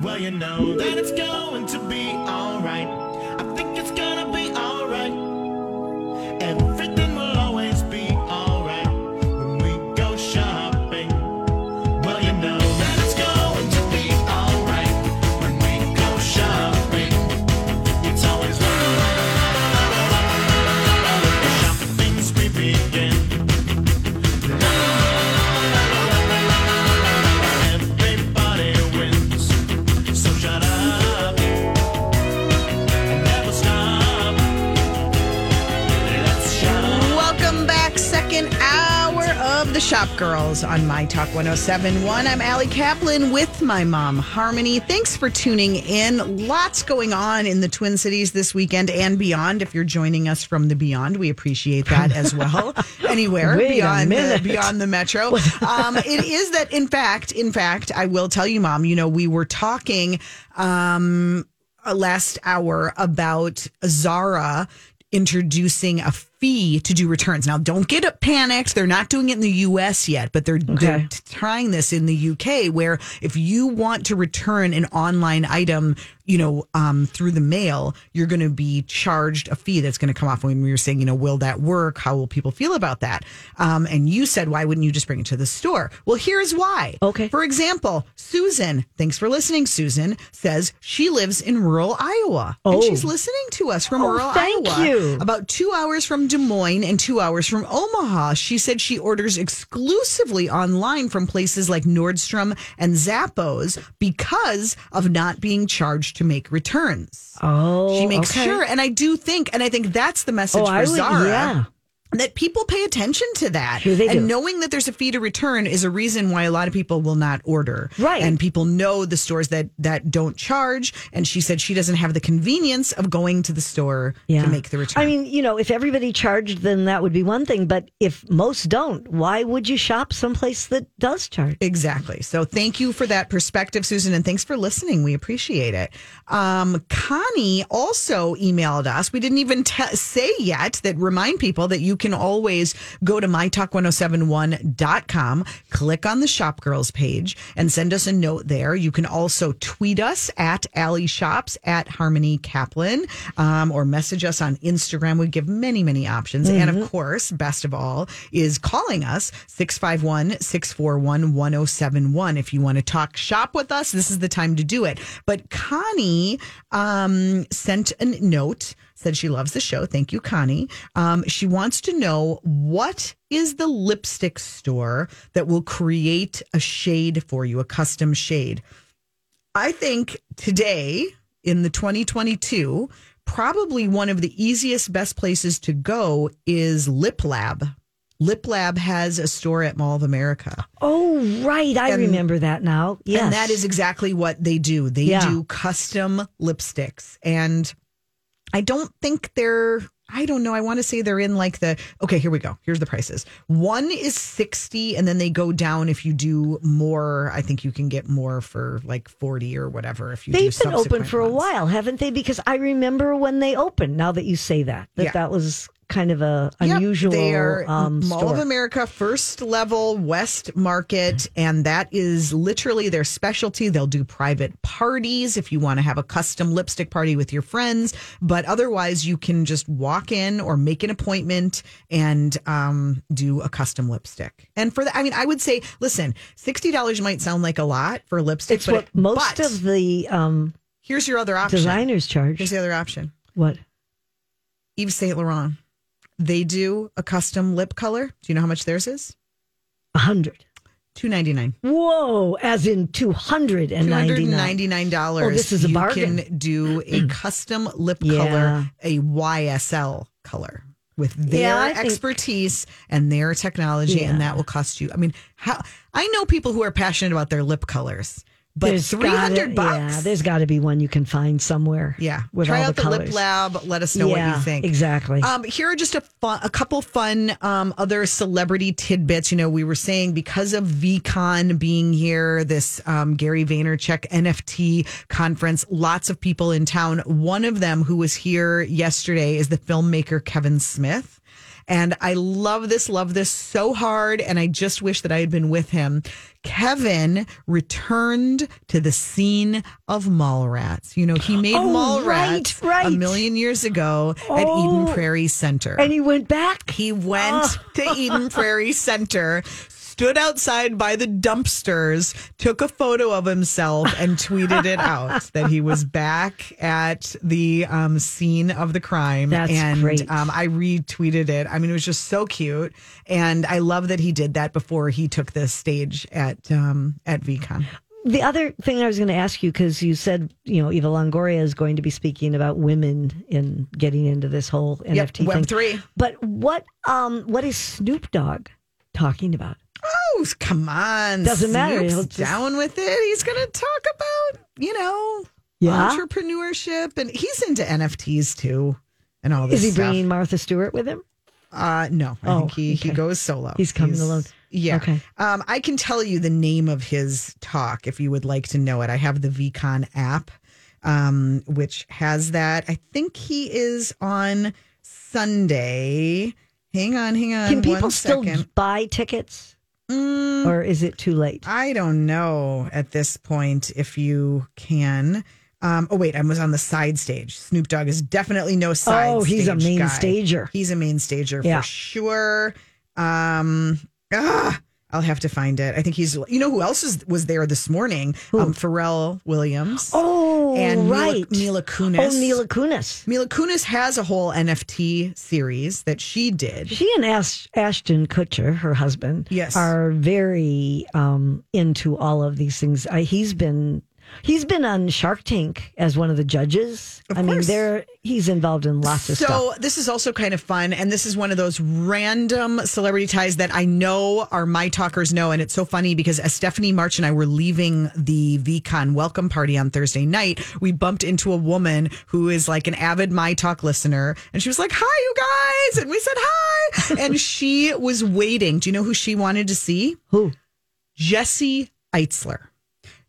Well, you know that it's going to be alright. Girls on My Talk 1071. I'm Allie Kaplan with my mom, Harmony. Thanks for tuning in. Lots going on in the Twin Cities this weekend and beyond. If you're joining us from the beyond, we appreciate that as well. Anywhere Wait beyond the, beyond the metro. Um, it is that, in fact, in fact, I will tell you, mom, you know, we were talking um, uh, last hour about Zara introducing a fee to do returns. Now, don't get panicked. They're not doing it in the US yet, but they're, they're trying this in the UK where if you want to return an online item, you know, um, through the mail, you're going to be charged a fee that's going to come off when we were saying, you know, will that work? How will people feel about that? Um, and you said, why wouldn't you just bring it to the store? Well, here's why. Okay. For example, Susan, thanks for listening, Susan, says she lives in rural Iowa. And Oh. she's listening to us from Oh, rural thank Iowa. you. About two hours from Des Moines and two hours from Omaha. She said she orders exclusively online from places like Nordstrom and Zappos because of not being charged to make returns. Oh, She makes okay. sure, and I do think, and I think that's the message Oh, for I would, Zara yeah. That people pay attention to that. Sure and do. knowing that there's a fee to return is a reason why a lot of people will not order. Right. And people know the stores that that don't charge. And she said she doesn't have the convenience of going to the store to make the return. I mean, you know, if everybody charged, then that would be one thing. But if most don't, why would you shop someplace that does charge? Exactly. So thank you for that perspective, Susan, and thanks for listening. We appreciate it. Um, Connie also emailed us. We didn't even te- say yet that remind people that you can always go to mytalk1071.com, click on the Shop Girls page, and send us a note there. You can also tweet us at Allie Shops at Harmony Kaplan um, or message us on Instagram. We give many, many options. And of course, best of all, is calling us 651 641 1071. If you want to talk shop with us, this is the time to do it. But Connie um, sent a note. Said she loves the show. Thank you, Connie. Um, she wants to know what is the lipstick store that will create a shade for you, a custom shade. I think today in the 2022, probably one of the easiest, best places to go is Lip Lab. Lip Lab has a store at Mall of America. Oh, right. I And- remember that now. Yes. And that is exactly what they do. They Yeah. do custom lipsticks. And I don't think they're, I don't know. I want to say they're in like the, okay, here we go. Here's the prices. One is 60 and then they go down if you do more. I think you can get more for like 40 or whatever if you They've been open for a while, haven't they? Because I remember when they opened. Now that you say that, that Yeah. that was kind of a Yep, unusual they are um, Mall store. of America first level West Market, and that is literally their specialty. They'll do private parties if you want to have a custom lipstick party with your friends, but otherwise you can just walk in or make an appointment and um, do a custom lipstick. And for that, I mean, I would say, listen, sixty dollars might sound like a lot for lipstick, It's but what it- most but of the um, here's your other option. designers charge. Here's the other option. What? Yves Saint Laurent. They do a custom lip color. Do you know how much theirs is? A hundred. Two ninety nine. Whoa! As in two hundred and ninety nine. $299. Oh, this is a you bargain. can do a custom lip Yeah. color, a YSL color with their Yeah, I think- expertise and their technology, and that will cost you. I mean, how I know people who are passionate about their lip colors, but There's three hundred gotta- bucks. Yeah, there's got to be one you can find somewhere. Yeah. with Try all out the, colors. Lip Lab. Let us know what you think. exactly. Um, here are just a fun, a couple fun um, other celebrity tidbits. You know, we were saying because of VeeCon being here, this um, Gary Vaynerchuk NFT conference, lots of people in town. One of them who was here yesterday is the filmmaker Kevin Smith. And I love this, love this so hard. And I just wish that I had been with him. Kevin returned to the scene of Mallrats. You know, he made Oh, Mallrats right, right. a million years ago at Eden Oh. Prairie Center. And he went back. He went oh. to Eden Prairie Center, stood outside by the dumpsters, took a photo of himself, and tweeted it out that he was back at the um, scene of the crime. That's and great. Um, I retweeted it. I mean, it was just so cute, and I love that he did that before he took the stage at um, at VeeCon. The other thing I was going to ask you, because you said, you know, Eva Longoria is going to be speaking about women in getting into this whole Yep, NFT Web thing. three. But what, um, what is Snoop Dogg talking about? Oh, come on! Doesn't matter. He'll just- down with it. He's going to talk about you know Yeah? entrepreneurship, and he's into NFTs too, and all this Is he stuff. bringing Martha Stewart with him? Uh, no, I Oh, think he he goes solo. He's coming alone. Yeah. Okay. Um, I can tell you the name of his talk if you would like to know it. I have the VeeCon app, um, which has that. I think he is on Sunday. Hang on, hang on. Can people still buy tickets? Mm, Or is it too late? I don't know at this point if you can. Um, oh wait, I was on the side stage. Snoop Dogg is definitely no side. Stage. Oh, he's a main guy. stager. He's a main stager Yeah. for sure. Um, ah, I'll have to find it. I think he's. You know who else is, was there this morning? Um, Pharrell Williams. Oh, and Mila- right. Mila, Kunis. Oh, Mila Kunis. Mila Kunis has a whole NFT series that she did. She and Ash- Ashton Kutcher, her husband, Yes. are very um, into all of these things. Uh, he's been he's been on Shark Tank as one of the judges. Of I mean, course. they're he's involved in lots of so stuff. So this is also kind of fun, and this is one of those random celebrity ties that I know our my talkers know, and it's so funny because as Stephanie March and I were leaving the VeeCon welcome party on Thursday night, we bumped into a woman who is like an avid my talk listener, and she was like, "Hi, you guys," and we said hi, and she was waiting. Do you know who she wanted to see? Who? Jesse Itzler.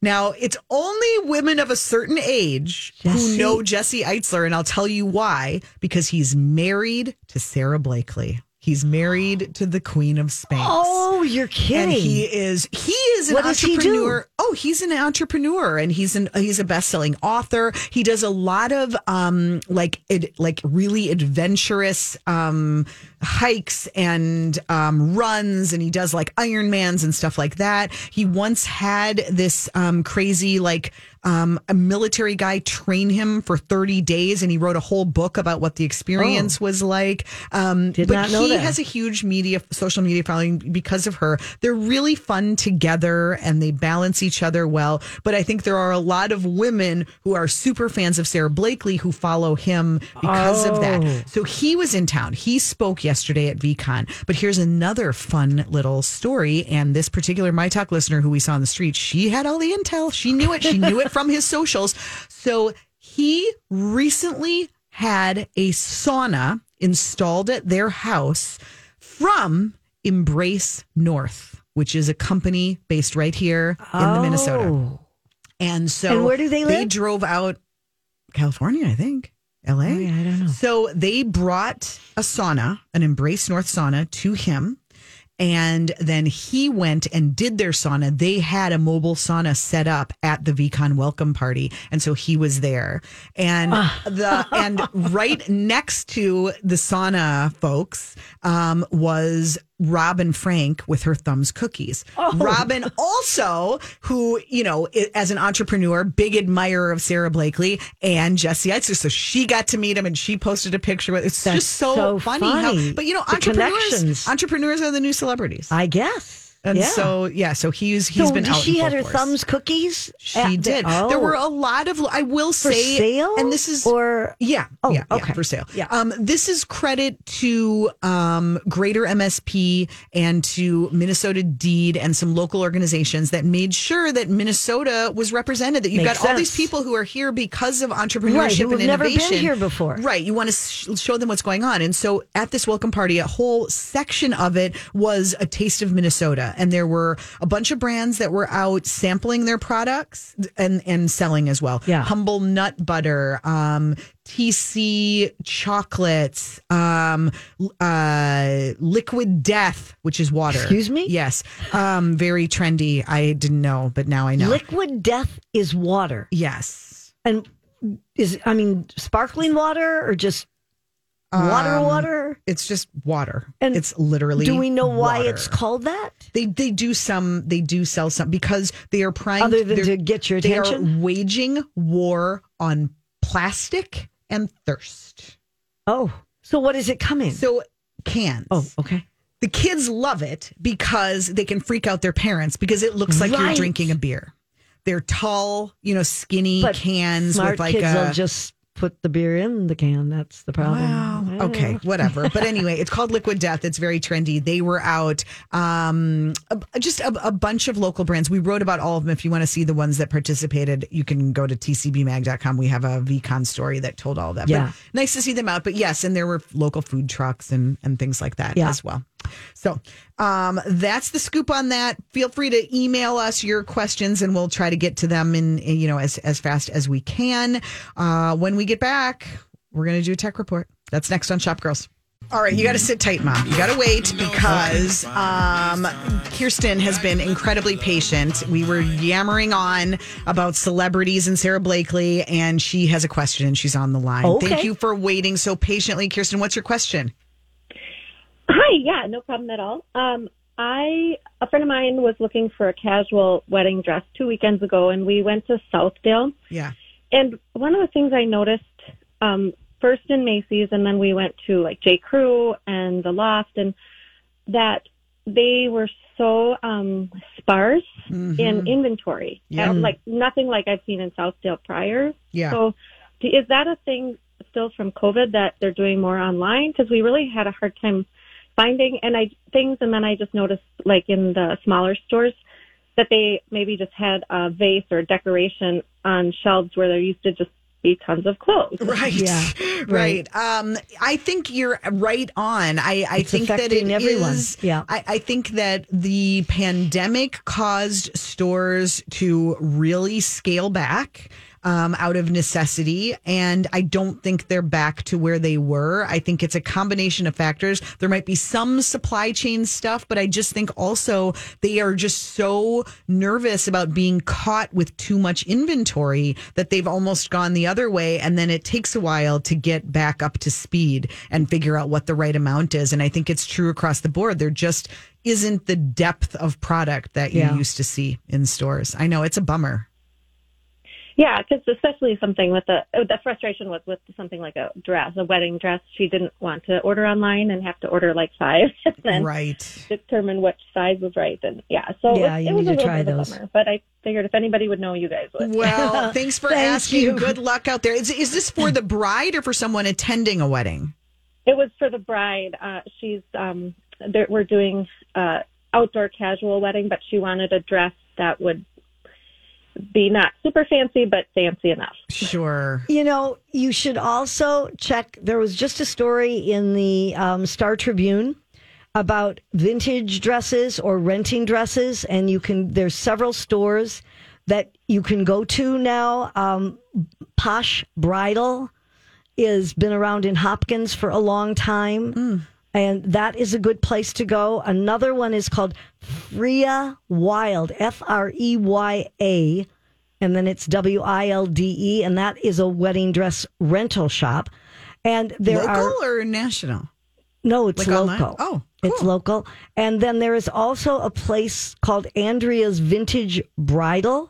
Now, it's only women of a certain age who know Jesse Itzler, and I'll tell you why. Because he's married to Sara Blakely. He's married to the Queen of Spanx. Oh, you're kidding. And he is he is an What does he entrepreneur. Oh, he's an entrepreneur and he's an he's a best-selling author. He does a lot of um like it like really adventurous um hikes and um runs and he does like Ironmans and stuff like that. He once had this um crazy like um a military guy train him for 30 days and he wrote a whole book about what the experience was like. Um Did but not know he that. has a huge media social media following because of her. They're really fun together and they balance each other well. But I think there are a lot of women who are super fans of Sara Blakely who follow him because of Oh. that. So he was in town. He spoke yesterday at VeeCon. But here's another fun little story. And this particular My Talk listener who we saw on the street, she had all the intel. She knew it. She knew it from his socials. So he recently had a sauna installed at their house from Embrace North, which is a company based right here in the Minnesota. Oh. And so And where do they live? They drove out California, I think. LA. Oh, yeah, I don't know. So they brought a sauna, an Embrace North sauna to him. And then he went and did their sauna. They had a mobile sauna set up at the VeeCon welcome party. And so he was there. And Ah. the and right next to the sauna folks um, was Robin Frank with her thumbs cookies. Oh. Robin also, who, you know, as an entrepreneur, big admirer of Sara Blakely and Jesse Itzler. So she got to meet him and she posted a picture with It's That's just so, so funny, funny. how but you know, The entrepreneurs entrepreneurs are the new celebrities. I guess. And yeah. so yeah, so he's he's so been she had her force. thumbs cookies. She the- did. Oh. There were a lot of I will for say sale, and this is or yeah. Oh, yeah, yeah, okay. for sale. Yeah. Um, this is credit to um, Greater MSP and to Minnesota Deed and some local organizations that made sure that Minnesota was represented. That you've Makes got all these people who are here because of entrepreneurship Right, and have never been innovation. here before. Right. You want to sh- show them what's going on. And so at this welcome party, a whole section of it was a taste of Minnesota. And there were a bunch of brands that were out sampling their products and and selling as well. Yeah. humble nut butter, um, TC chocolates, um, uh, liquid death, which is water. Excuse me? Yes, um, very trendy. I didn't know, but now I know. Liquid death is water. yes. And is, I mean, sparkling water or just water, Um, water? It's just water. And it's literally. Do we know why water. it's called that? They they do some. They do sell some because they are trying. Other than to get your attention, They are waging war on plastic and thirst. Oh, so what is it coming? So cans. oh, okay. the kids love it because they can freak out their parents because it looks like you're drinking a beer. They're tall, you know, skinny But cans Smart with like kids a. will just put the beer in the can. That's the problem. Wow. Okay, whatever. But anyway, it's called Liquid Death. It's very trendy. They were out, um, a- just a, a bunch of local brands. We wrote about all of them. If you want to see the ones that participated, you can go to tcbmag.com. We have a VeeCon story that told all that. Yeah. But nice to see them out. But yes, and there were local food trucks and, and things like that Yeah. as well. So um, that's the scoop on that. Feel free to email us your questions, and we'll try to get to them in, in, you know as as fast as we can. Uh, when we get back, we're going to do a tech report. That's next on Shop Girls. All right, you got to sit tight, mom. You got to wait because um, Kirsten has been incredibly patient. We were yammering on about celebrities and Sara Blakely, and she has a question, and she's on the line. Okay. Thank you for waiting so patiently, Kirsten. What's your question? Hi, yeah, no problem at all. Um, I a friend of mine was looking for a casual wedding dress two weekends ago, and we went to Southdale. Yeah. And one of the things I noticed, um, first in Macy's, and then we went to like J. Crew and the Loft, and that they were so um, sparse in inventory. Yeah. Um, like nothing like I've seen in Southdale prior. Yeah. So, is that a thing still from COVID that they're doing more online? Because we really had a hard time finding and I things, and then I just noticed like in the smaller stores that they maybe just had a vase or decoration on shelves where there used to just be tons of clothes. Right. Yeah, Right. Um, I think you're right on. I, I It's think that it affecting everyone. is- Yeah. I, I think that the pandemic caused stores to really scale back. Um, out of necessity. And I don't think they're back to where they were. I think it's a combination of factors. There might be some supply chain stuff, but I just think also they are just so nervous about being caught with too much inventory that they've almost gone the other way. And then it takes a while to get back up to speed and figure out what the right amount is. And I think it's true across the board. There just isn't the depth of product that you Yeah. used to see in stores. I know it's a bummer. Yeah, because especially something with the oh, the frustration was with something like a dress, a wedding dress. She didn't want to order online and have to order like five and then right. determine which size was right. And yeah, so Yeah, it, you it was need a to little try those. of a bummer. But I figured if anybody would know, you guys would. Well, thanks for Thank asking. you. Good luck out there. Is, is this for the bride or for someone attending a wedding? It was for the bride. Uh, she's um, there, we're doing uh, outdoor casual wedding, but she wanted a dress that would be not super fancy, but fancy enough. Sure. You know, you should also check. There was just a story in the um, Star Tribune about vintage dresses or renting dresses, and you can. There's several stores that you can go to now. Um, Posh Bridal has been around in Hopkins for a long time. And that is a good place to go. Another one is called Freya Wilde, F R E Y A, and then it's W I L D E, and that is a wedding dress rental shop. And there Local are Local or national? no, it's Like online? local. Oh, it's local. And then there is also a place called Andrea's Vintage Bridal.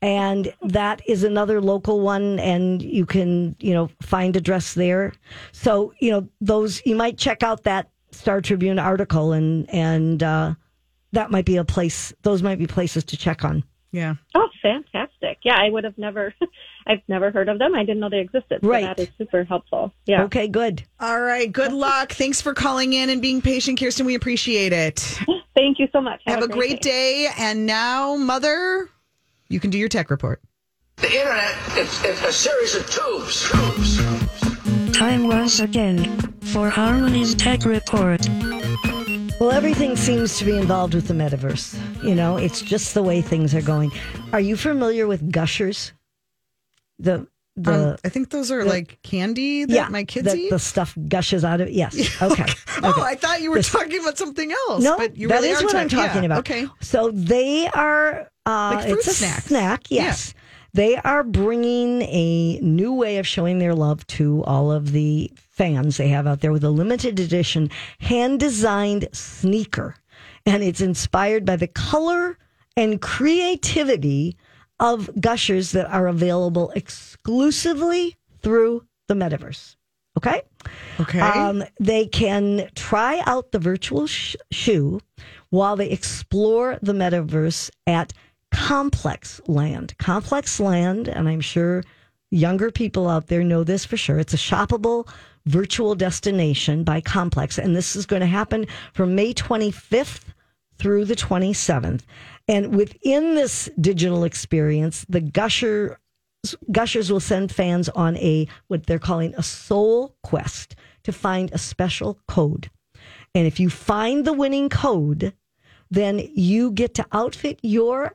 And that is another local one, and you can, you know, find a dress there. So, you know, those you might check out that Star Tribune article, and and uh, that might be a place. Those might be places to check on. Yeah. Oh, fantastic! Yeah, I would have never, I've never heard of them. I didn't know they existed. So Right. that is super helpful. Yeah. Okay, good. All right. Good luck. Thanks for calling in and being patient, Kirsten. We appreciate it. Thank you so much. Have, a great day. And now, Mother, you can do your tech report. The internet is, is a series of tubes. Tubes. Time once again for Harmony's Tech Report. Well, everything seems to be involved with the metaverse. You know, it's just the way things are going. Are you familiar with gushers? The the Um, I think those are like candy that my kids the, eat. the stuff gushes out of it. yes. Okay. Oh, okay. I thought you were talking about something else. No, but you that really is are what I'm talking- yeah, about. Okay. So they are uh, Like fruit it's a snacks. snack. Yes, they are bringing a new way of showing their love to all of the fans they have out there with a limited edition hand designed sneaker, and it's inspired by the color and creativity of gushers that are available exclusively through the metaverse. Okay. Okay. Um, they can try out the virtual sh- shoe while they explore the metaverse at Complex Land. Complex Land, and I'm sure younger people out there know this for sure. It's a shoppable virtual destination by Complex, and this is going to happen from May 25th through the 27th. And within this digital experience, the Gusher Gushers will send fans on a what they're calling a soul quest to find a special code. And if you find the winning code, then you get to outfit your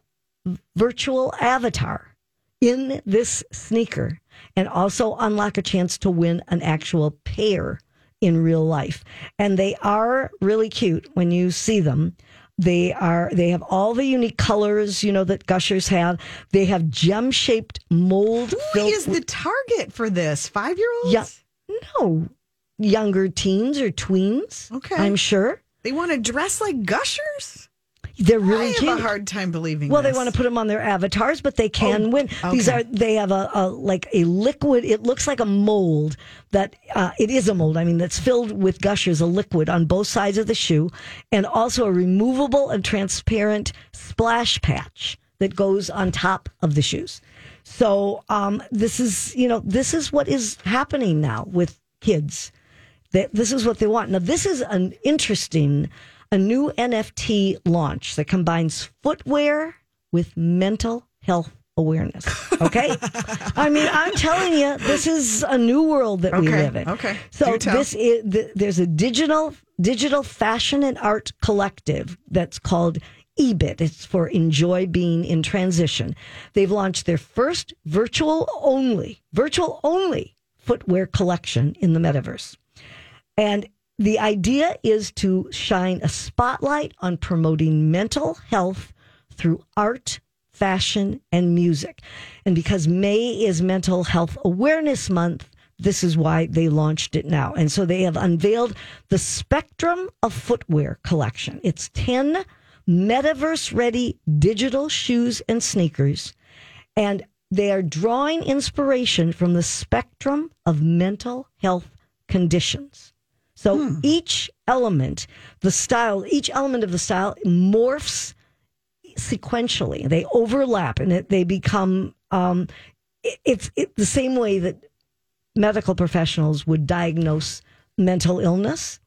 virtual avatar in this sneaker and also unlock a chance to win an actual pair in real life. And they are really cute when you see them. They are they have all the unique colors, you know, that gushers have. They have gem-shaped mold Who is the target for this? Five year olds? Yeah. No, younger teens or tweens. Okay. I'm sure They want to dress like gushers? They're really I have cute. a hard time believing well, this. they want to put them on their avatars, but they can Oh, win. These are they have a, a like a liquid. It looks like a mold that uh, it is a mold. I mean, that's filled with gushers, a liquid on both sides of the shoe, and also a removable and transparent splash patch that goes on top of the shoes. So um, this is you know this is what is happening now with kids. That this is what they want. Now this is an interesting, a new NFT launch that combines footwear with mental health awareness. Okay, I mean I'm telling you, this is a new world that we live in. okay. so this is th- there's a digital digital fashion and art collective that's called EBIT. It's for Enjoy Being in Transition. They've launched their first virtual only, virtual only footwear collection in the metaverse. And the idea is to shine a spotlight on promoting mental health through art, fashion, and music. And because May is Mental Health Awareness Month, this is why they launched it now. And so they have unveiled the Spectrum of Footwear collection. It's 10 metaverse ready digital shoes and sneakers. And they are drawing inspiration from the spectrum of mental health conditions. So each element, the style, each element of the style morphs sequentially. They overlap and it, they become, um, it- it's it, the same way that medical professionals would diagnose mental illness.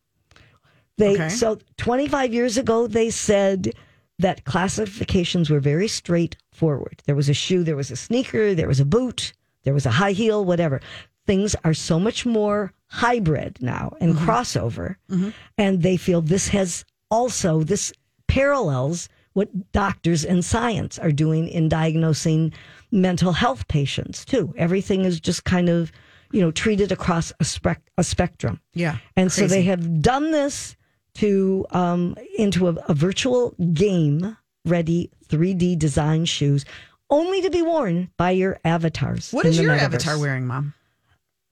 They Okay. so 25 years ago they said that classifications were very straightforward. There was a shoe, there was a sneaker, there was a boot, there was a high heel, whatever. Things are so much more hybrid now and crossover, and they feel this has also this parallels what doctors and science are doing in diagnosing mental health patients too. Everything is just kind of you know treated across a, spec- a spectrum. Yeah. And so they have done this to um, into a, a virtual game ready 3D design shoes, only to be worn by your avatars. What is your metaverse. avatar wearing, Mom?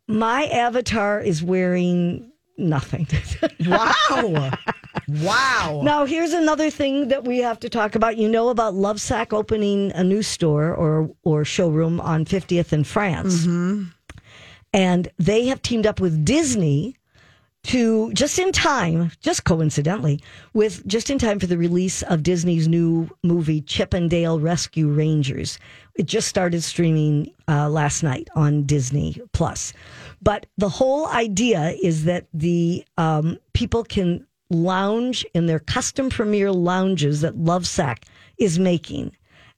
My avatar is wearing nothing. Wow. wow. now, here's another thing that we have to talk about. You know about Lovesac opening a new store or or showroom on 50th in France. Mm-hmm. And they have teamed up with Disney to just in time, just coincidentally, with just in time for the release of Disney's new movie Chip and Dale Rescue Rangers. It just started streaming uh, last night on Disney Plus. But the whole idea is that the um, people can lounge in their custom premiere lounges that Lovesac is making.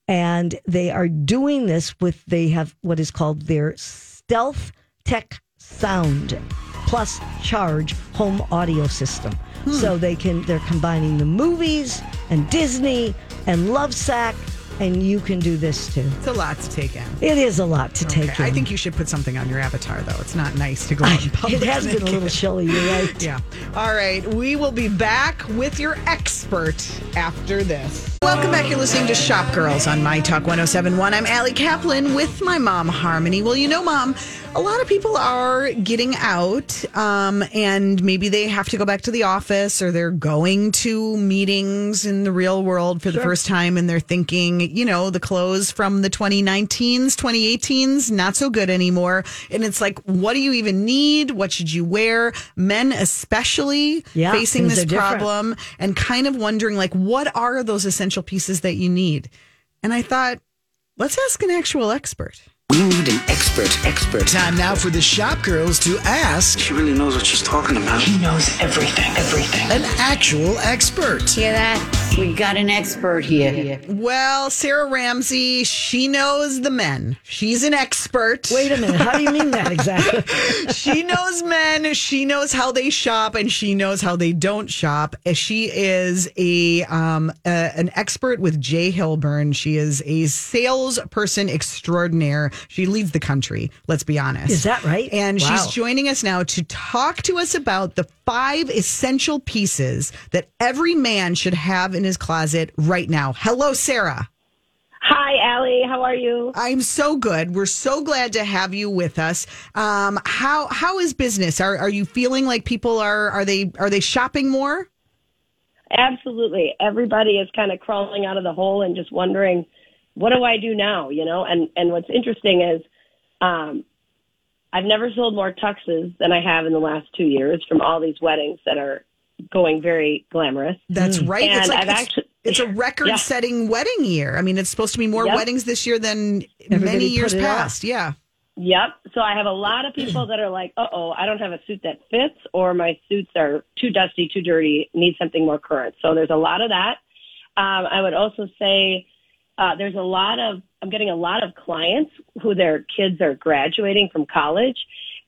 And they are doing this with, they have what is called their stealth tech sound plus charge home audio system. Hmm. So they can they're combining the movies and Disney and Lovesac, and you can do this too. It's a lot to take in. It is a lot to take Okay, in. I think you should put something on your avatar, though. It's not nice to go out in public. it has been a little chilly. You're right. Yeah. All right. We will be back with your expert after this. Welcome back. You're listening to Shop Girls on My Talk 1071. I'm Allie Kaplan with my mom, Harmony. Well, you know, mom, a lot of people are getting out um, and maybe they have to go back to the office or they're going to meetings in the real world for the first time and they're thinking, you know, the clothes from the 2019s, 2018s, not so good anymore. And it's like, what do you even need? What should you wear? Men, especially, Yeah, facing this are different. problem and kind of wondering, like, what are those essential pieces that you need? And I thought, let's ask an actual expert. We need an expert, expert. Time now for the shop girls to ask She really knows what she's talking about. He knows everything, everything. an actual expert. Hear that? We got an expert here. Well, Sarah Ramsey, she knows the men. She's an expert. Wait a minute. How do you mean that exactly? she knows men. She knows how they shop, and she knows how they don't shop. She is a um a, an expert with J.Hilburn. She is a salesperson extraordinaire. She leads the country. Let's be honest. Is that right? And Wow. she's joining us now to talk to us about the five essential pieces that every man should have in his closet right now. Hello, Sarah. Hi, Allie. How are you? I'm so good. We're so glad to have you with us. Um, how how is business? Are are you feeling like people are are they are they shopping more? Absolutely. Everybody is kind of crawling out of the hole and just wondering, what do I do now? You know, and, and what's interesting is, um, I've never sold more tuxes than I have in the last two years from all these weddings that are going very glamorous. That's right. And it's like I've it's, actually- it's a record setting wedding year. I mean, it's supposed to be more Yep. weddings this year than Everybody many years it off. past. Yeah. Yep. So I have a lot of people that are like, uh oh, I don't have a suit that fits, or my suits are too dusty, too dirty, need something more current. So there's a lot of that. Um, I would also say uh, there's a lot of, I'm getting a lot of clients who their kids are graduating from college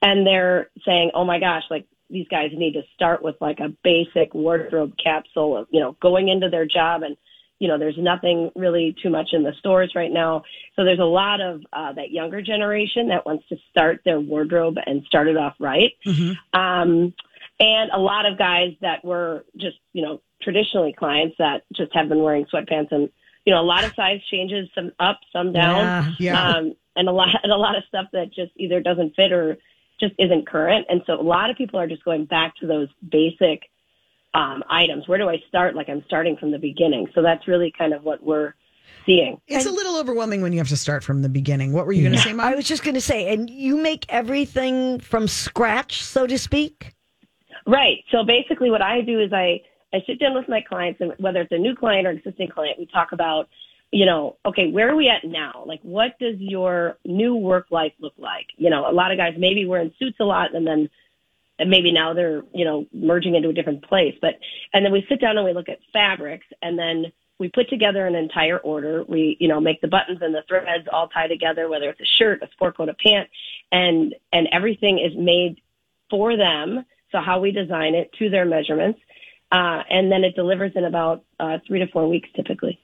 and they're saying, oh my gosh, like these guys need to start with like a basic wardrobe capsule of, you know, going into their job and you know, there's nothing really too much in the stores right now. So there's a lot of uh, that younger generation that wants to start their wardrobe and start it off right. Um, and a lot of guys that were just, you know, traditionally clients that just have been wearing sweatpants and, you know, a lot of size changes, some up, some down. Yeah. Yeah. Um, and a lot, and a lot of stuff that just either doesn't fit or just isn't current. And so a lot of people are just going back to those basic um, items. Where do I start? Like I'm starting from the beginning. So that's really kind of what we're seeing. It's a little overwhelming when you have to start from the beginning. What were you going to say, Mom? I was just going to say, and you make everything from scratch, so to speak. Right. So basically, what I do is I I sit down with my clients, and whether it's a new client or existing client, we talk about, you know, okay, where are we at now? Like, what does your new work life look like? You know, a lot of guys maybe wear in suits a lot, and then and maybe now they're you know merging into a different place. But and then we sit down and we look at fabrics, and then we put together an entire order. We you know make the buttons and the threads all tie together, whether it's a shirt, a sport coat, a pant, and and everything is made for them. So how we design it to their measurements, uh, and then it delivers in about uh, three to four weeks typically.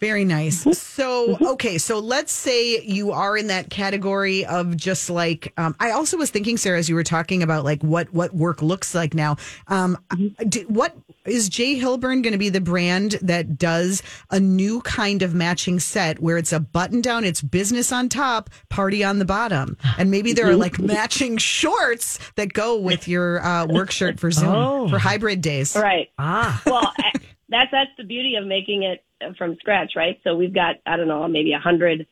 Very nice. So, okay, so let's say you are in that category of just like um, I also was thinking, Sarah, as you were talking about like what what work looks like now. Um, d- what is J.Hilburn going to be the brand that does a new kind of matching set where it's a button down, it's business on top, party on the bottom, and maybe there are like matching shorts that go with your uh, work shirt for Zoom Oh. for hybrid days. Right. Ah, well, I- that's that's the beauty of making it from scratch, right? So we've got I don't know maybe a hundred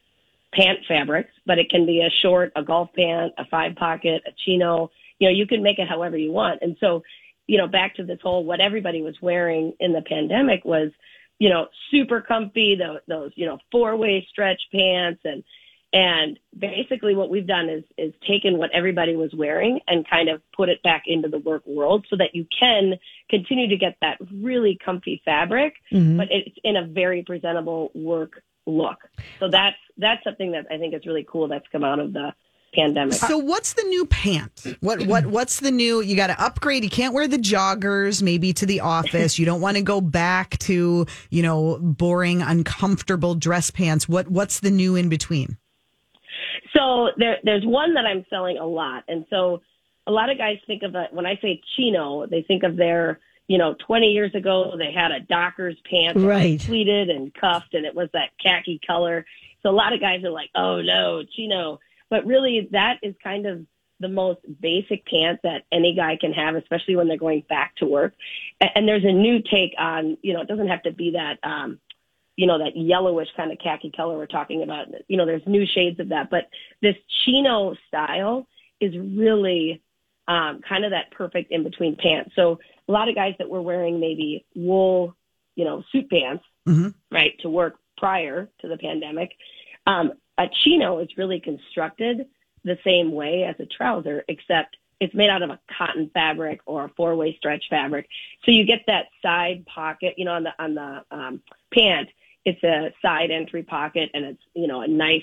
pant fabrics, but it can be a short, a golf pant, a five pocket, a chino. You know, you can make it however you want. And so, you know, back to this whole what everybody was wearing in the pandemic was, you know, super comfy. Those, those you know four way stretch pants and and basically what we've done is is taken what everybody was wearing and kind of put it back into the work world so that you can continue to get that really comfy fabric, mm-hmm. but it's in a very presentable work look. So that's that's something that I think is really cool that's come out of the pandemic. So what's the new pant? What what what's the new? You got to upgrade. You can't wear the joggers maybe to the office. You don't want to go back to you know boring, uncomfortable dress pants. What what's the new in between? So there, there's one that I'm selling a lot, and so a lot of guys think of it when I say chino, they think of their, you know, 20 years ago they had a Dockers pant, Right. pleated and cuffed, and it was that khaki color. So a lot of guys are like, oh no, chino, but really that is kind of the most basic pants that any guy can have, especially when they're going back to work. And, and there's a new take on, you know, it doesn't have to be that. um you know, that yellowish kind of khaki color we're talking about. You know, there's new shades of that, but this chino style is really um, kind of that perfect in between pants. So a lot of guys that were wearing maybe wool, you know, suit pants, Mhm. right, to work prior to the pandemic, um, a chino is really constructed the same way as a trouser, except it's made out of a cotton fabric or a four-way stretch fabric. So you get that side pocket, you know, on the on the um, pant. It's a side entry pocket, and it's you know a nice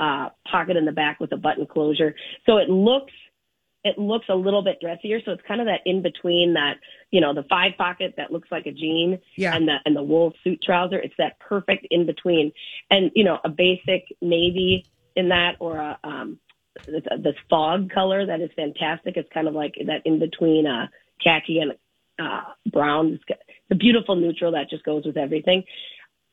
uh, pocket in the back with a button closure. So it looks it looks a little bit dressier. So it's kind of that in between that you know the five pocket that looks like a jean Yeah. and the and the wool suit trouser. It's that perfect in between, and you know a basic navy in that or a um, this, fog color that is fantastic. It's kind of like that in between uh, khaki and uh, brown. It's a beautiful neutral that just goes with everything.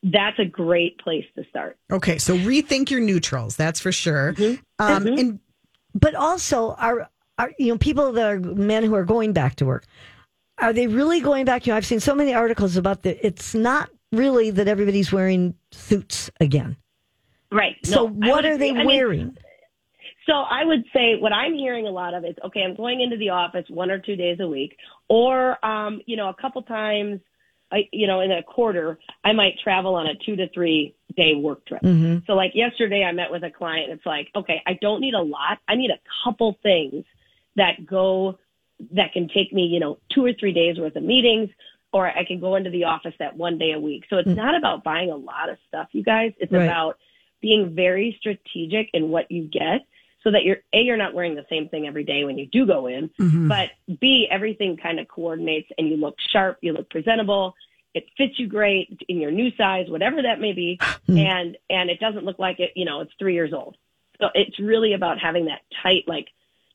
That's a great place to start. Okay, so rethink your neutrals. That's for sure. Mm-hmm. Um, and But also, are are you know people that are men who are going back to work? Are they really going back? You know, I've seen so many articles about that. It's not really that everybody's wearing suits again. Right. So No, what are they agree. I mean, wearing? So I would say what I'm hearing a lot of is okay, I'm going into the office one or two days a week, or um, you know, a couple times, I, you know, in a quarter, I might travel on a two to three day work trip. So like yesterday, I met with a client. It's like, okay, I don't need a lot. I need a couple things that go that can take me, you know, two or three days worth of meetings, or I can go into the office that one day a week. So it's hmm. not about buying a lot of stuff, you guys. It's Right. about being very strategic in what you get so that you're a you're not wearing the same thing every day when you do go in mm-hmm. but b everything kind of coordinates and you look sharp you look presentable it fits you great in your new size whatever that may be hmm. and and it doesn't look like it you know it's three years old so it's really about having that tight like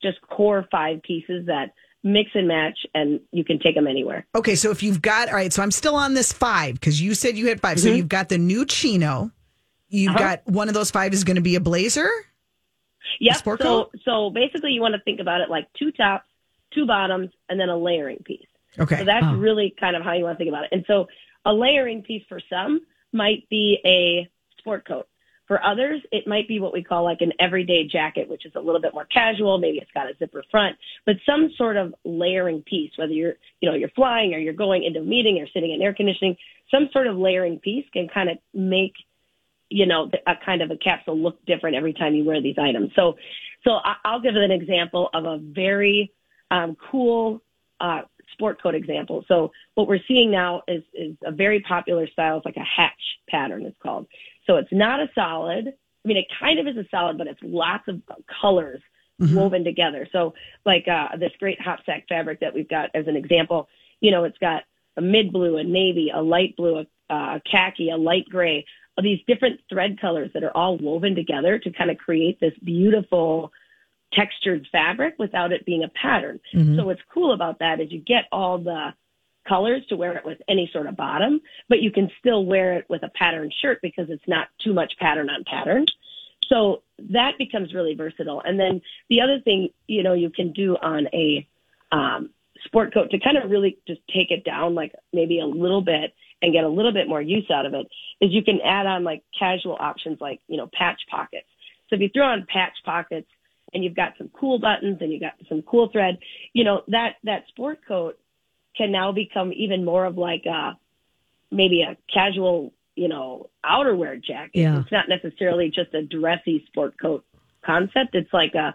just core five pieces that mix and match and you can take them anywhere okay, so if you've got all right, so I'm still on this five because you said you had 5 So you've got the new chino. You've Uh-huh. got one of those five is going to be a blazer. Yep. sport So coat? so basically, you want to think about it like two tops, two bottoms, and then a layering piece. Okay. So that's really kind of how you want to think about it. And so a layering piece for some might be a sport coat. For others, it might be what we call like an everyday jacket, which is a little bit more casual. Maybe it's got a zipper front, but some sort of layering piece, whether you're, you know, you're flying or you're going into a meeting or sitting in air conditioning, some sort of layering piece can kind of make you know, a kind of a capsule look different every time you wear these items. So, so I'll give an example of a very um, cool uh, sport coat example. So what we're seeing now is is a very popular style. It's like a hatch pattern. It's called. So it's not a solid. I mean, it kind of is a solid, but it's lots of colors woven together. So like uh, this great hop sack fabric that we've got as an example. You know, it's got a mid blue, a navy, a light blue, a uh, khaki, a light gray, of these different thread colors that are all woven together to kind of create this beautiful textured fabric without it being a pattern. So what's cool about that is you get all the colors to wear it with any sort of bottom, but you can still wear it with a patterned shirt because it's not too much pattern on pattern. So that becomes really versatile. And then the other thing, you know, you can do on a um, sport coat to kind of really just take it down like maybe a little bit and get a little bit more use out of it is you can add on like casual options like, you know, patch pockets. So if you throw on patch pockets and you've got some cool buttons and you've got some cool thread, you know, that, that sport coat can now become even more of like a, maybe a casual, you know, outerwear jacket. Yeah. It's not necessarily just a dressy sport coat concept. It's like a,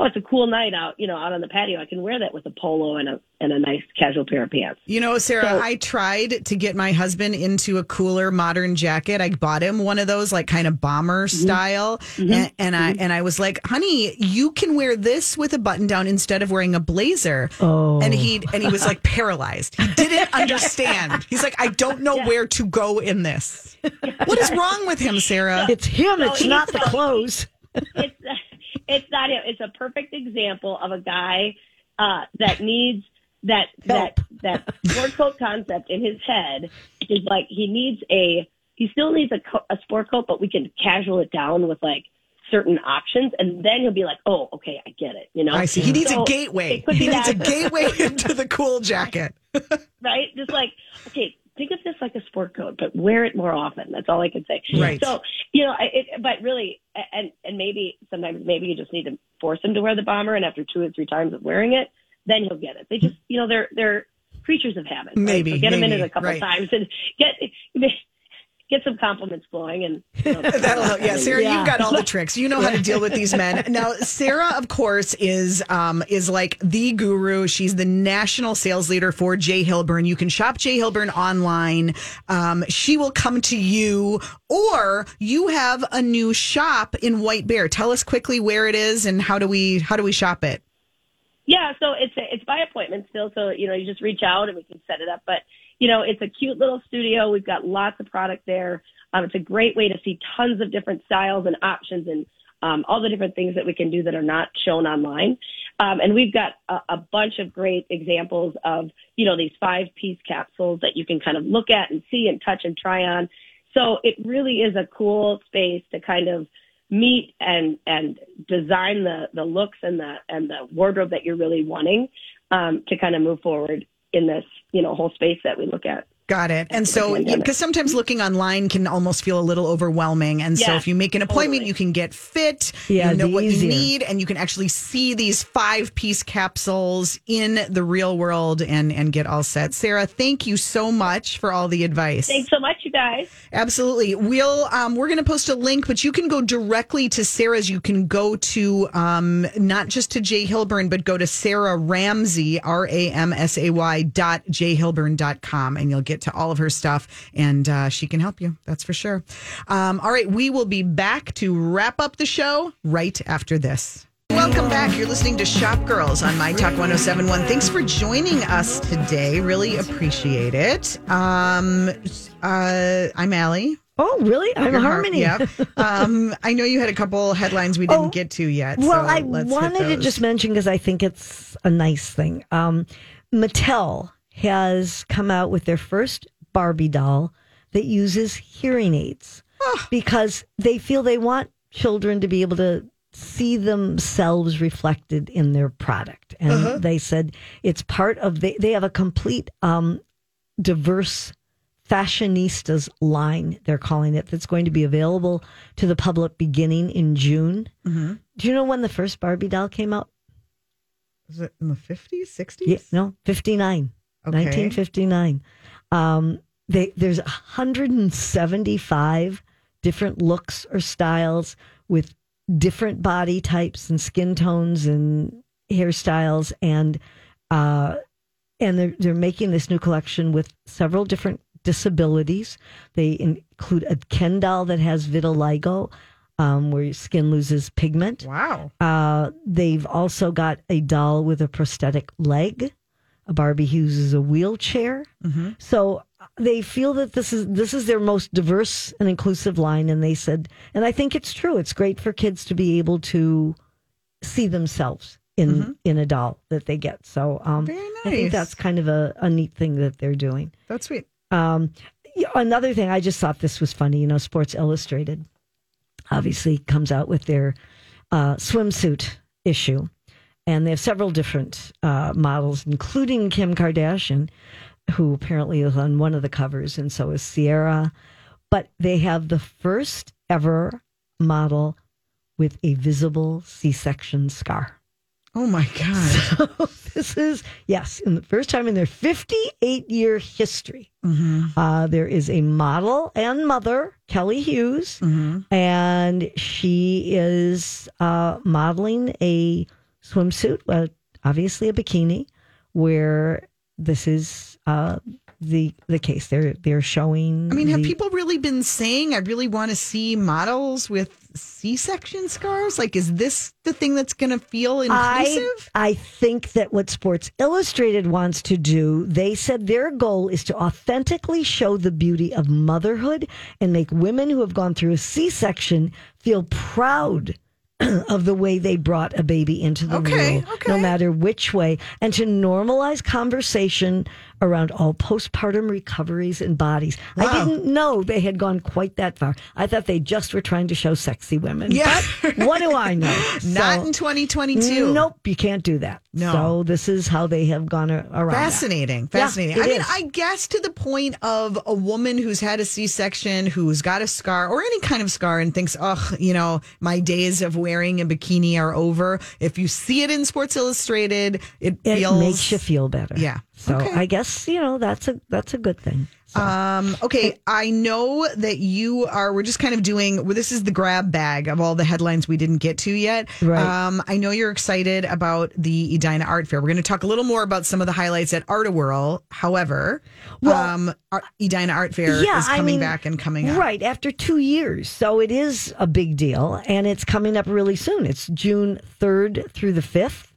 oh, it's a cool night out, you know, out on the patio. I can wear that with a polo and a and a nice casual pair of pants. You know, Sarah, So- I tried to get my husband into a cooler modern jacket. I bought him one of those like kind of bomber Mm-hmm. style. And, and I and I was like, honey, you can wear this with a button down instead of wearing a blazer. Oh. And he and he was like paralyzed. He didn't understand. He's like, I don't know where to go in this. What is wrong with him, Sarah? It's him. No, it's he's not the clothes. it's it's not him. It's a perfect example of a guy uh, that needs that that that sport coat concept in his head is like he needs a he still needs a, co- a sport coat, but we can casual it down with like certain options, and then he'll be like, oh, okay, I get it. You know, I see. He needs So a gateway. He be needs a gateway into the cool jacket. right? Just like okay. Think of this like a sport coat, but wear it more often. That's all I can say. Right. So you know, I- it, but really, and and maybe sometimes maybe you just need to force him to wear the bomber, and after two or three times of wearing it, then he'll get it. They just, you know, they're they're creatures of habit. right? Maybe, So get him in it a couple right. times and get get some compliments flowing, and you know, That'll help. Yeah, Sarah, Yeah. you've got all the tricks. You know how to deal with these men. Now, Sarah, of course, is um, is like the guru. She's the national sales leader for J.Hilburn. You can shop J.Hilburn online. Um, she will come to you, or you have a new shop in White Bear. Tell us quickly where it is and how do we how do we shop it? Yeah, so it's it's by appointment still. So you know, you just reach out and we can set it up. But you know, it's a cute little studio. We've got lots of product there. Um, it's a great way to see tons of different styles and options and um, all the different things that we can do that are not shown online. Um, and we've got a, a bunch of great examples of you know these five piece capsules that you can kind of look at and see and touch and try on. So it really is a cool space to kind of meet and and design the the looks and the and the wardrobe that you're really wanting um, to kind of move forward in this you know whole space that we look at. Got it. And so, because sometimes looking online can almost feel a little overwhelming. And so, if you make an appointment, totally. you can get fit, Yeah, you know what easier. you need, and you can actually see these five piece capsules in the real world and, and get all set. Sarah, thank you so much for all the advice. Thanks so much, you guys. Absolutely. We'll um, we're going to post a link, but you can go directly to Sarah's. You can go to um, not just to J.Hilburn, but go to Sarah Ramsay, R A M S A Y dot jhilburn dot com, and you'll get to all of her stuff, and uh, she can help you. That's for sure. Um, all right, we will be back to wrap up the show right after this. Welcome back. You're listening to Shop Girls on My Talk 1071. Thanks for joining us today. Really appreciate it. Um, uh, I'm Allie. Oh, really? I'm Your Harmony. Yep. Um, I know you had a couple headlines we didn't Oh, get to yet. Well, so I let's wanted to just mention because I think it's a nice thing. Um, Mattel has come out with their first Barbie doll that uses hearing aids because they feel they want children to be able to see themselves reflected in their product. And Uh-huh. they said it's part of they they have a complete um, diverse fashionistas line they're calling it that's going to be available to the public beginning in June. Mm-hmm. Do you know when the first Barbie doll came out? Was it in the 50s, 60s? Yeah, no, 59. Okay. 1959. Um, they, there's 175 different looks or styles with different body types and skin tones and hairstyles and uh, and they're they're making this new collection with several different disabilities. They include a Ken doll that has vitiligo, um, where your skin loses pigment. Wow. Uh, they've also got a doll with a prosthetic leg. A Barbie who uses a wheelchair. Mm-hmm. So they feel that this is this is their most diverse and inclusive line, and they said, and I think it's true. It's great for kids to be able to see themselves in in a doll that they get. So um, Very I think that's kind of a, a neat thing that they're doing. That's sweet. Um, another thing, I just thought this was funny. You know, Sports Illustrated obviously comes out with their uh, swimsuit issue, and they have several different uh, models, including Kim Kardashian, who apparently is on one of the covers, and so is Ciara. But they have the first ever model with a visible C-section scar. Oh my God. this is yes, in the first time in their 58 year history. Uh, there is a model and mother, Kelly Hughes, and she is uh, modeling a swimsuit, uh, obviously a bikini, where this is uh, the the case. They're they're showing. I mean, have people really been saying, I really want to see models with C section scars? Like, is this the thing that's going to feel I, inclusive? I think that what Sports Illustrated wants to do, they said their goal is to authentically show the beauty of motherhood and make women who have gone through a C section feel proud of the way they brought a baby into the Okay, world, okay. no matter which way, and to normalize conversation around all postpartum recoveries and bodies. I didn't know they had gone quite that far. I thought they just were trying to show sexy women. Yeah. But what do I know? Not So- in 2022. Nope, you can't do that. No. So this is how they have gone around. that. Fascinating. Yeah, Fascinating. I mean, is. I guess to the point of a woman who's had a C section, who's got a scar or any kind of scar and thinks, oh, you know, my days of wearing a bikini are over. If you see it in Sports Illustrated, it, It feels. makes you feel better. Yeah. So Okay. I guess you know that's a that's a good thing. So, Um, okay, I know that you are. We're just kind of doing. Well, this is the grab bag of all the headlines we didn't get to yet. Right. Um, I know you're excited about the Edina Art Fair. We're going to talk a little more about some of the highlights at Art Whirl. However, um, Edina Art Fair yeah, is I coming mean, back and coming up. right after two years. So it is a big deal, and it's coming up really soon. It's June third through the 5th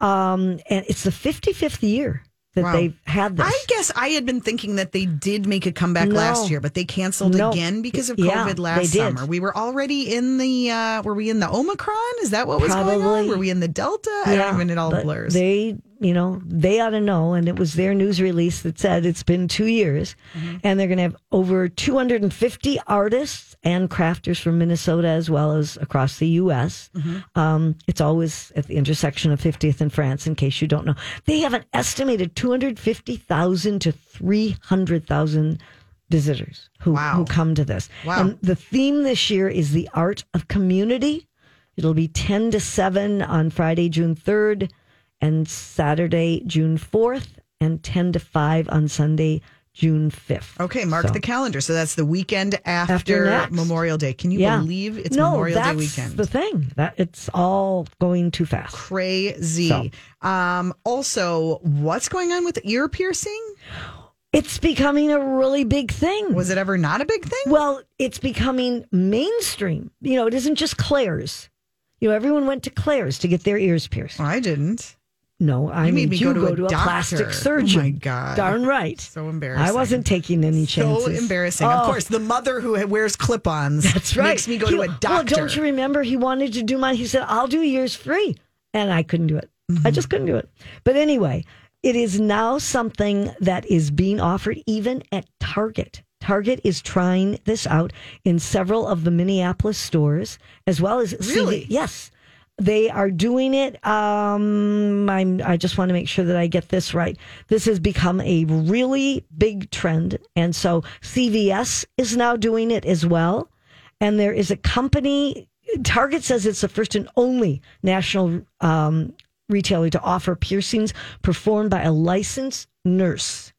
um, and it's the fifty fifth year that Wow. they've had this. I guess I had been thinking that they did make a comeback No. last year, but they canceled No. again because of Yeah, COVID last summer. We were already in the. Uh, were we in the Omicron? Is that what was going on? Were we in the Delta? I don't even. It all blurs. They, you know, they ought to know. And it was their news release that said it's been two years, Mm-hmm. and they're going to have over 250 artists and crafters from Minnesota as well as across the U.S. Mm-hmm. Um, it's always at the intersection of 50th and France. In case you don't know, they have an estimated 250,000 to 300,000 visitors who Wow. who come to this. Wow. And the theme this year is the art of community. It'll be 10 to 7 on Friday, June 3rd, and Saturday, June 4th, and 10 to 5 on Sunday, June 5th. Okay, mark So- the calendar. So that's the weekend after, After. Memorial Day. Can you Yeah. believe it's no, Memorial Day weekend? the thing. That it's all going too fast. Crazy. So. Um, also, what's going on with ear piercing? It's becoming a really big thing. Was it ever not a big thing? Well, it's becoming mainstream. You know, it isn't just Claire's. You know, everyone went to Claire's to get their ears pierced. Well, I didn't. No, I You made mean me you go to a doctor. plastic surgeon. Oh, my God. Darn right. So embarrassing. I wasn't taking any chances. So embarrassing. Oh, Of course, the mother who wears clip-ons That's right. makes me go He- to a doctor. Well, don't you remember he wanted to do mine? He said, I'll do yours free. And I couldn't do it. Mm-hmm. I just couldn't do it. But anyway, it is now something that is being offered even at Target. Target is trying this out in several of the Minneapolis stores, as well as Really? Yes. They are doing it. Um, I'm, I just want to make sure that I get this right. This has become a really big trend. And so CVS is now doing it as well. And there is a company, Target says it's the first and only national um, retailer to offer piercings performed by a licensed nurse.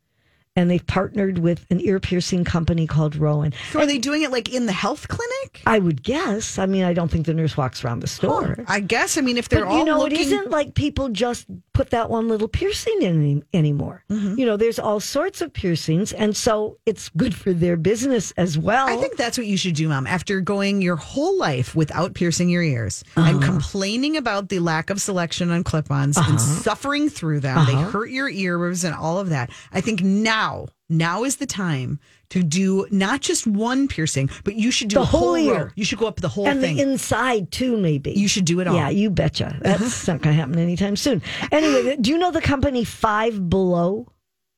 And they've partnered with an ear piercing company called Rowan. so are they doing it like in the health clinic? I would guess. I mean, I don't think the nurse walks around the store. I guess. I mean, if they're But all you know, looking, it isn't like people just put that one little piercing in any, anymore. Mm-hmm. You know, there's all sorts of piercings, and so it's good for their business as well. I think that's what you should do, Mom. After going your whole life without piercing your ears and Uh-huh. complaining about the lack of selection on clip-ons and suffering through them, they Uh-huh. hurt your ears and all of that. I think now, now now is the time to do not just one piercing, but you should do The a whole whole ear. row. You should go up the whole and thing. the inside too, maybe. you should do it all. Yeah, you betcha. That's not going to happen anytime soon. Anyway, do you know the company Five Below?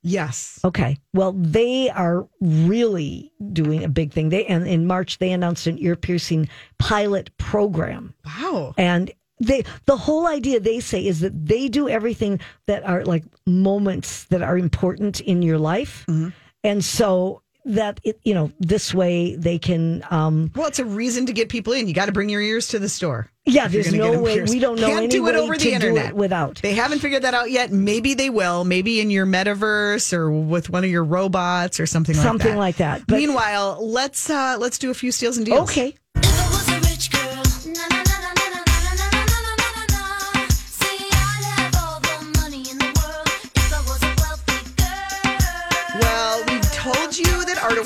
yes. Okay. Well, they are really doing a big thing. They and in March they announced an ear piercing pilot program. Wow. And they the whole idea they say is that they do everything that are like moments that are important in your life. Mm-hmm. And so that it, you know, this way they can um Well, it's a reason to get people in. You got to bring your ears to the store. yeah, there's no way we don't know Can't do it over the internet without. They haven't figured that out yet. Maybe they will. Maybe in your metaverse or with one of your robots or something, Something like that. like that. But- Meanwhile, let's uh let's do a few steals and deals. Okay.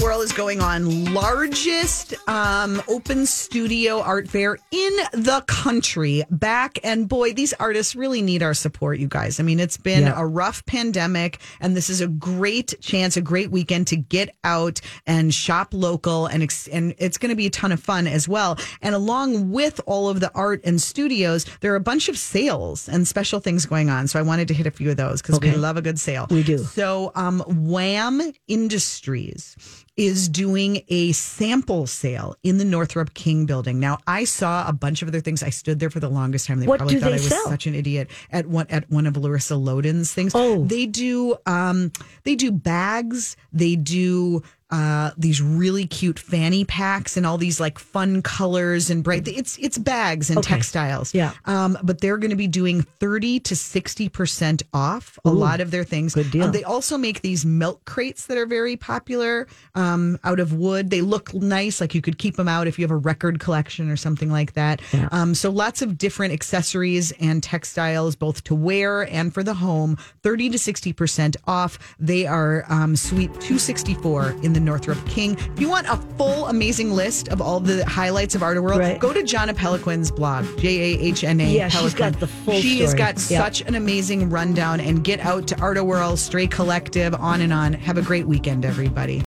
World is going on. Largest um, open studio art fair in the country. Back and boy, these artists really need our support, you guys. I mean, it's been Yeah. a rough pandemic, and this is a great chance, a great weekend to get out and shop local, and ex- and it's going to be a ton of fun as well. And along with all of the art and studios, there are a bunch of sales and special things going on. So I wanted to hit a few of those because we love a good sale. We do. So, um, Wham Industries is doing a sample sale in the Northrup King building. Now, I saw a bunch of other things. I stood there for the longest time. They What probably do thought they I was sell? such an idiot at one at one of Larissa Loden's things. Oh. they do um, they do bags. They do uh, these really cute fanny packs and all these like fun colors and bright. It's it's bags and Okay. textiles. Yeah. Um, but they're going to be doing thirty to sixty percent off a lot of their things. good deal. Um, they also make these milk crates that are very popular um, out of wood. They look nice, like you could keep them out if you have a record collection or something like that. Yeah. Um, so lots of different accessories and textiles, both to wear and for the home. Thirty to sixty percent off. They are um, Suite two sixty four in the Northrup King. If you want a full amazing list of all the highlights of Art World, Right. go to Jahna Peloquin's blog, J A H N A. Yeah, she's got the full She has got Yeah. such an amazing rundown and get out to Art-A-Whirl, Stray Collective, on and on. Have a great weekend, everybody.